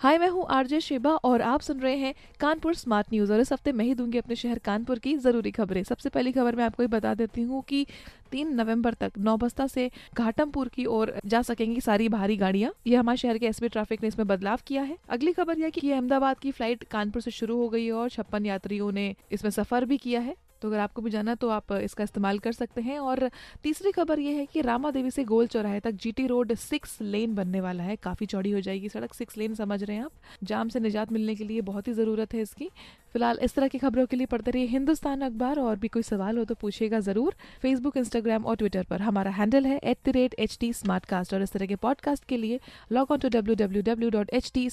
हाय, मैं हूँ RJ Sheba और आप सुन रहे हैं कानपुर स्मार्ट न्यूज़। और इस हफ़्ते मैं ही दूँगी अपने शहर कानपुर की ज़रूरी खबरें। सबसे पहली खबर मैं आपको ये बता देती हूँ कि तीन नवंबर तक नौबस्ता से घाटमपुर की ओर जा सकेंगी सारी भारी गाड़ियाँ। ये हमारे शहर के एसबी ट्रैफ़िक ने इसमें बदलाव किया है। अगली खबर यह कि अहमदाबाद की फ़्लाइट कानपुर से शुरू हो गई है और छप्पन यात्रियों ने इसमें सफ़र भी किया है। तो अगर आपको भी जाना तो आप इसका इस्तेमाल कर सकते हैं। और तीसरी खबर यह है कि रामा देवी से गोल चौराहे तक जीटी रोड सिक्स लेन बनने वाला है। काफ़ी चौड़ी हो जाएगी सड़क, सिक्स लेन समझ रहे हैं आप। जाम से निजात मिलने के लिए बहुत ही ज़रूरत है इसकी। फ़िलहाल इस तरह की खबरों के लिए पढ़ते रहिए हिंदुस्तान अखबार। और भी कोई सवाल हो तो पूछिएगा ज़रूर फेसबुक, इंस्टाग्राम और ट्विटर पर। हमारा हैंडल है at the rate H T और इस तरह के पॉडकास्ट के लिए log on to W W W dot H T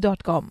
dot com.